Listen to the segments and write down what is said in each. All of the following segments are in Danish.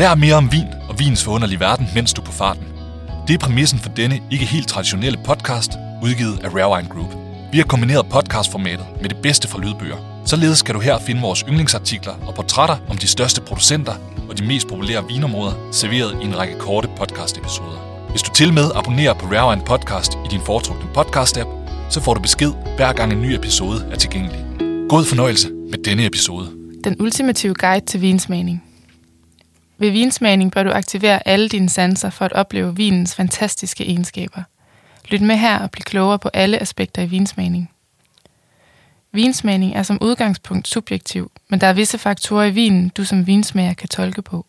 Lær mere om vin og vins forunderlige verden, mens du er på farten. Det er præmissen for denne ikke helt traditionelle podcast, udgivet af Rare Wine Group. Vi har kombineret podcastformatet med det bedste fra lydbøger. Således kan du her finde vores yndlingsartikler og portrætter om de største producenter og de mest populære vinområder, serveret i en række korte podcast-episoder. Hvis du til med abonnerer på Rare Wine Podcast i din foretrukne podcast-app, så får du besked hver gang en ny episode er tilgængelig. God fornøjelse med denne episode. Den ultimative guide til vinsmagning. Ved vinsmagning bør du aktivere alle dine sanser for at opleve vinens fantastiske egenskaber. Lyt med her og bliv klogere på alle aspekter i vinsmagning. Vinsmagning er som udgangspunkt subjektiv, men der er visse faktorer i vinen, du som vinsmager kan tolke på.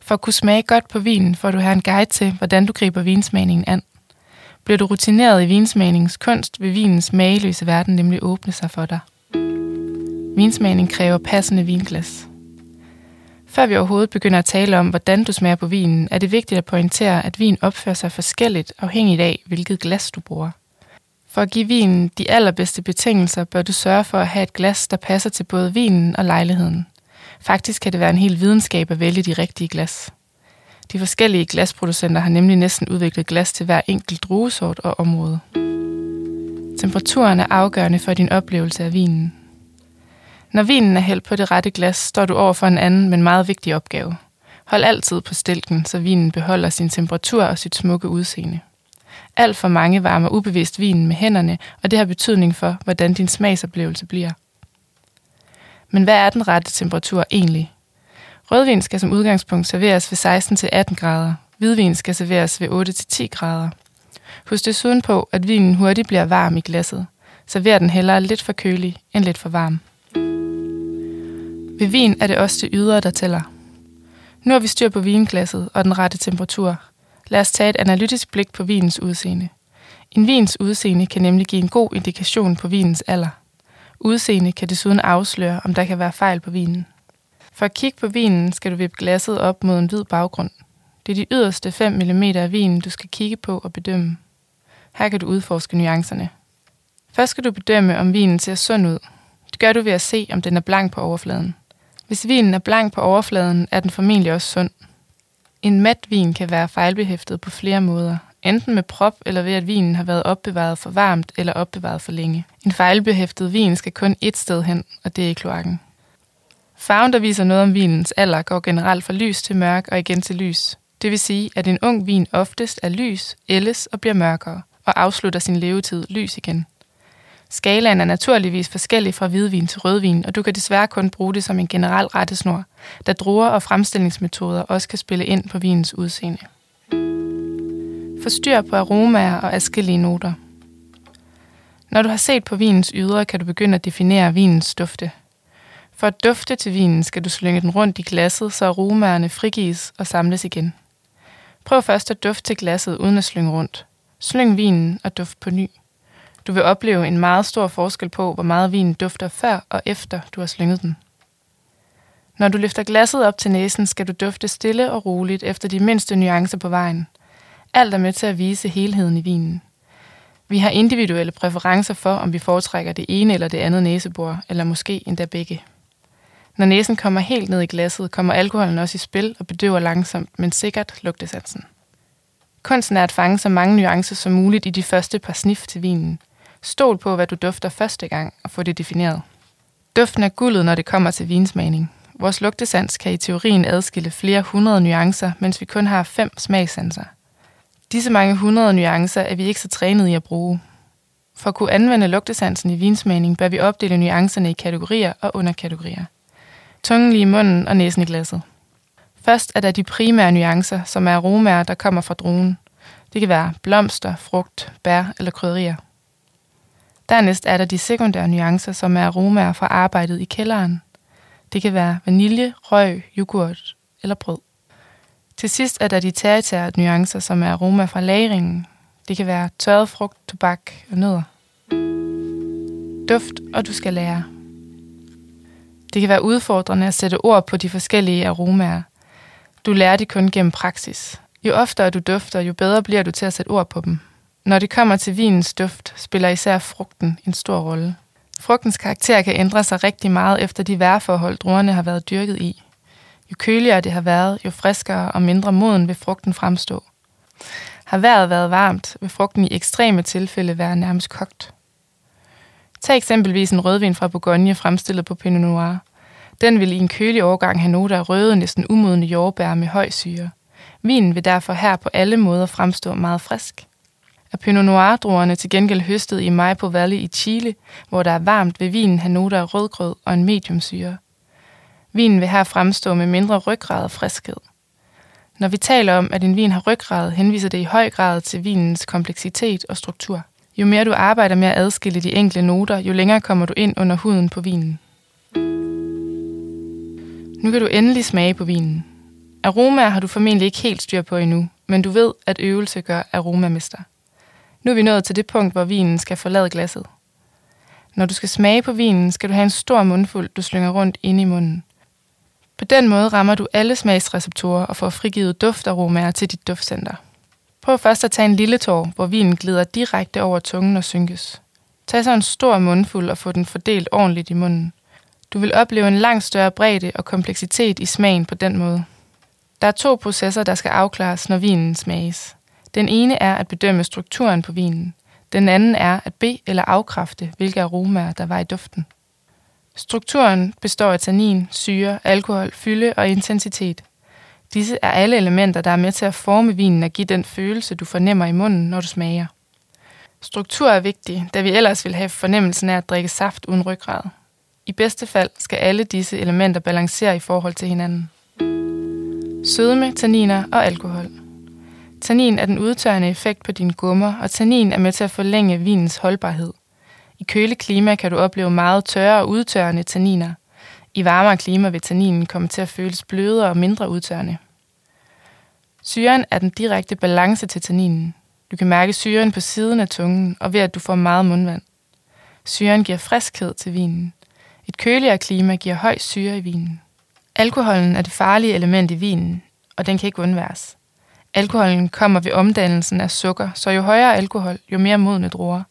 For at kunne smage godt på vinen, får du her en guide til, hvordan du griber vinsmagningen an. Bliver du rutineret i vinsmagningens kunst, vil vinens mageløse verden nemlig åbne sig for dig. Vinsmagning kræver passende vinglas. Før vi overhovedet begynder at tale om, hvordan du smager på vinen, er det vigtigt at pointere, at vin opfører sig forskelligt afhængigt af, hvilket glas du bruger. For at give vinen de allerbedste betingelser, bør du sørge for at have et glas, der passer til både vinen og lejligheden. Faktisk kan det være en hel videnskab at vælge de rigtige glas. De forskellige glasproducenter har nemlig næsten udviklet glas til hver enkelt druesort og område. Temperaturen er afgørende for din oplevelse af vinen. Når vinen er hældt på det rette glas, står du over for en anden, men meget vigtig opgave. Hold altid på stilken, så vinen beholder sin temperatur og sit smukke udseende. Alt for mange varmer ubevidst vinen med hænderne, og det har betydning for, hvordan din smagsoplevelse bliver. Men hvad er den rette temperatur egentlig? Rødvin skal som udgangspunkt serveres ved 16-18 grader. Hvidvin skal serveres ved 8-10 grader. Husk desuden på, at vinen hurtigt bliver varm i glasset. Server den hellere lidt for kølig end lidt for varm. Ved vin er det også det ydre, der tæller. Nu har vi styr på vinglasset og den rette temperatur. Lad os tage et analytisk blik på vinens udseende. En vins udseende kan nemlig give en god indikation på vinens alder. Udseende kan desuden afsløre, om der kan være fejl på vinen. For at kigge på vinen skal du vippe glasset op mod en hvid baggrund. Det er de yderste 5 mm af vinen, du skal kigge på og bedømme. Her kan du udforske nuancerne. Først skal du bedømme, om vinen ser sund ud. Det gør du ved at se, om den er blank på overfladen. Hvis vinen er blank på overfladen, er den formentlig også sund. En mat vin kan være fejlbehæftet på flere måder, enten med prop eller ved at vinen har været opbevaret for varmt eller opbevaret for længe. En fejlbehæftet vin skal kun ét sted hen, og det er i kloakken. Farven, der viser noget om vinens alder, går generelt fra lys til mørk og igen til lys. Det vil sige, at en ung vin oftest er lys, ældes og bliver mørkere, og afslutter sin levetid lys igen. Skalaen er naturligvis forskellig fra hvidvin til rødvin, og du kan desværre kun bruge det som en generel rettesnor, da druer og fremstillingsmetoder også kan spille ind på vinens udseende. Forstyr på aromaer og adskillige noter. Når du har set på vinens ydre, kan du begynde at definere vinens dufte. For at dufte til vinen skal du slynge den rundt i glasset, så aromaerne frigives og samles igen. Prøv først at dufte til glasset uden at slynge rundt. Slyng vinen og duft på ny. Du vil opleve en meget stor forskel på, hvor meget vinen dufter før og efter du har slynget den. Når du løfter glasset op til næsen, skal du dufte stille og roligt efter de mindste nuancer på vejen. Alt er med til at vise helheden i vinen. Vi har individuelle præferencer for, om vi foretrækker det ene eller det andet næsebor, eller måske endda begge. Når næsen kommer helt ned i glasset, kommer alkoholen også i spil og bedøver langsomt, men sikkert lugtesansen. Kunsten er at fange så mange nuancer som muligt i de første par snif til vinen. Stol på, hvad du dufter første gang, og få det defineret. Duften er guldet, når det kommer til vinsmagning. Vores lugtesans kan i teorien adskille flere hundrede nuancer, mens vi kun har fem smagsanser. Disse mange hundrede nuancer er vi ikke så trænet i at bruge. For at kunne anvende lugtesansen i vinsmagning, bør vi opdele nuancerne i kategorier og underkategorier. Tungen lige i munden og næsen i glasset. Først er der de primære nuancer, som er aromaer, der kommer fra druen. Det kan være blomster, frugt, bær eller krydderier. Dernæst er der de sekundære nuancer, som er aromaer fra arbejdet i kælderen. Det kan være vanilje, røg, yoghurt eller brød. Til sidst er der de tertiære nuancer, som er aroma fra lagringen. Det kan være tørret frugt, tobak og nødder. Duft, og du skal lære. Det kan være udfordrende at sætte ord på de forskellige aromaer. Du lærer det kun gennem praksis. Jo oftere du dufter, jo bedre bliver du til at sætte ord på dem. Når det kommer til vinens duft, spiller især frugten en stor rolle. Frugtens karakter kan ændre sig rigtig meget efter de vejrforhold, druerne har været dyrket i. Jo køligere det har været, jo friskere og mindre moden vil frugten fremstå. Har vejret været varmt, vil frugten i ekstreme tilfælde være nærmest kogt. Tag eksempelvis en rødvin fra Bourgogne fremstillet på Pinot Noir. Den vil i en kølig årgang have noter af røde, næsten umodne jordbær med høj syre. Vinen vil derfor her på alle måder fremstå meget frisk. Er Pinot Noir-druerne til gengæld høstet i Maipo Valley i Chile, hvor der er varmt, vil vinen have noter af rødgrød og en medium syre. Vinen vil her fremstå med mindre ryggrad og friskhed. Når vi taler om, at en vin har ryggrad, henviser det i høj grad til vinens kompleksitet og struktur. Jo mere du arbejder med at adskille de enkelte noter, jo længere kommer du ind under huden på vinen. Nu kan du endelig smage på vinen. Aromaer har du formentlig ikke helt styr på endnu, men du ved, at øvelse gør aromamester. Nu er vi nået til det punkt, hvor vinen skal forlade glasset. Når du skal smage på vinen, skal du have en stor mundfuld, du slynger rundt inde i munden. På den måde rammer du alle smagsreceptorer og får frigivet duftaromaer til dit duftcenter. Prøv først at tage en lille tår, hvor vinen glider direkte over tungen og synkes. Tag så en stor mundfuld og få den fordelt ordentligt i munden. Du vil opleve en langt større bredde og kompleksitet i smagen på den måde. Der er to processer, der skal afklares, når vinen smages. Den ene er at bedømme strukturen på vinen. Den anden er at be- eller afkræfte, hvilke aromaer der var i duften. Strukturen består af tannin, syre, alkohol, fylde og intensitet. Disse er alle elementer, der er med til at forme vinen og give den følelse, du fornemmer i munden, når du smager. Struktur er vigtig, da vi ellers vil have fornemmelsen af at drikke saft uden ryggrad. I bedste fald skal alle disse elementer balancere i forhold til hinanden. Sødme, tanniner og alkohol. Tannin er den udtørrende effekt på dine gummer, og tannin er med til at forlænge vinens holdbarhed. I køleklima kan du opleve meget tørre og udtørrende tanniner. I varmere klima vil tanninen komme til at føles blødere og mindre udtørrende. Syren er den direkte balance til tanninen. Du kan mærke syren på siden af tungen og ved, at du får meget mundvand. Syren giver friskhed til vinen. Et køligere klima giver høj syre i vinen. Alkoholen er det farlige element i vinen, og den kan ikke undværes. Alkoholen kommer ved omdannelsen af sukker, så jo højere alkohol, jo mere modne druer.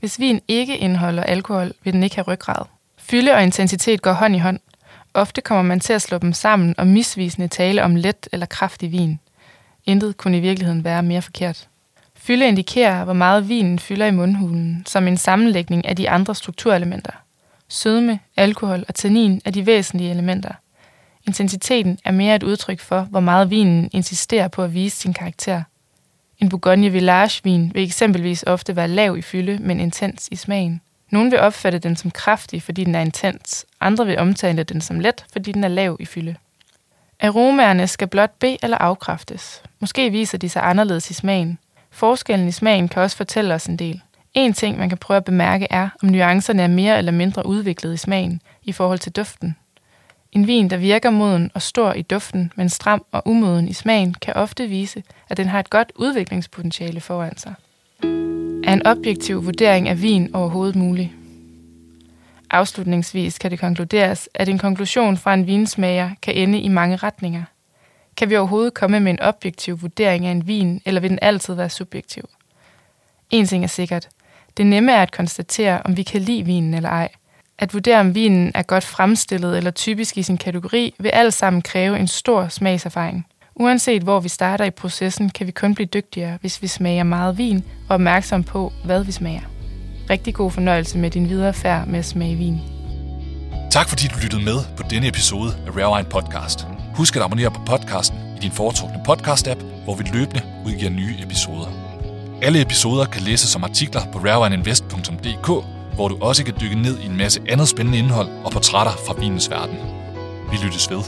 Hvis vin ikke indeholder alkohol, vil den ikke have ryggrad. Fylde og intensitet går hånd i hånd. Ofte kommer man til at slå dem sammen og misvisende tale om let eller kraftig vin. Intet kunne i virkeligheden være mere forkert. Fylde indikerer, hvor meget vinen fylder i mundhulen, som en sammenlægning af de andre strukturelementer. Sødme, alkohol og tannin er de væsentlige elementer. Intensiteten er mere et udtryk for, hvor meget vinen insisterer på at vise sin karakter. En Bourgogne Village vin vil eksempelvis ofte være lav i fylde, men intens i smagen. Nogle vil opfatte den som kraftig, fordi den er intens. Andre vil omtale den som let, fordi den er lav i fylde. Aromaerne skal blot be- eller afkræftes. Måske viser de sig anderledes i smagen. Forskellen i smagen kan også fortælle os en del. En ting, man kan prøve at bemærke, er, om nuancerne er mere eller mindre udviklet i smagen i forhold til duften. En vin, der virker moden og stor i duften, men stram og umoden i smagen, kan ofte vise, at den har et godt udviklingspotentiale foran sig. Er en objektiv vurdering af vin overhovedet mulig? Afslutningsvis kan det konkluderes, at en konklusion fra en vinsmager kan ende i mange retninger. Kan vi overhovedet komme med en objektiv vurdering af en vin, eller vil den altid være subjektiv? En ting er sikkert. Det nemme er at konstatere, om vi kan lide vinen eller ej. At vurdere, om vinen er godt fremstillet eller typisk i sin kategori, vil alt sammen kræve en stor smagserfaring. Uanset hvor vi starter i processen, kan vi kun blive dygtigere, hvis vi smager meget vin og er opmærksom på, hvad vi smager. Rigtig god fornøjelse med din videre færd med at smage vin. Tak fordi du lyttede med på denne episode af Rare Wine Podcast. Husk at abonnere på podcasten i din foretrukne podcast-app, hvor vi løbende udgiver nye episoder. Alle episoder kan læses som artikler på rarewineinvest.dk, hvor du også kan dykke ned i en masse andet spændende indhold og portrætter fra vinens verden. Vi lyttes ved.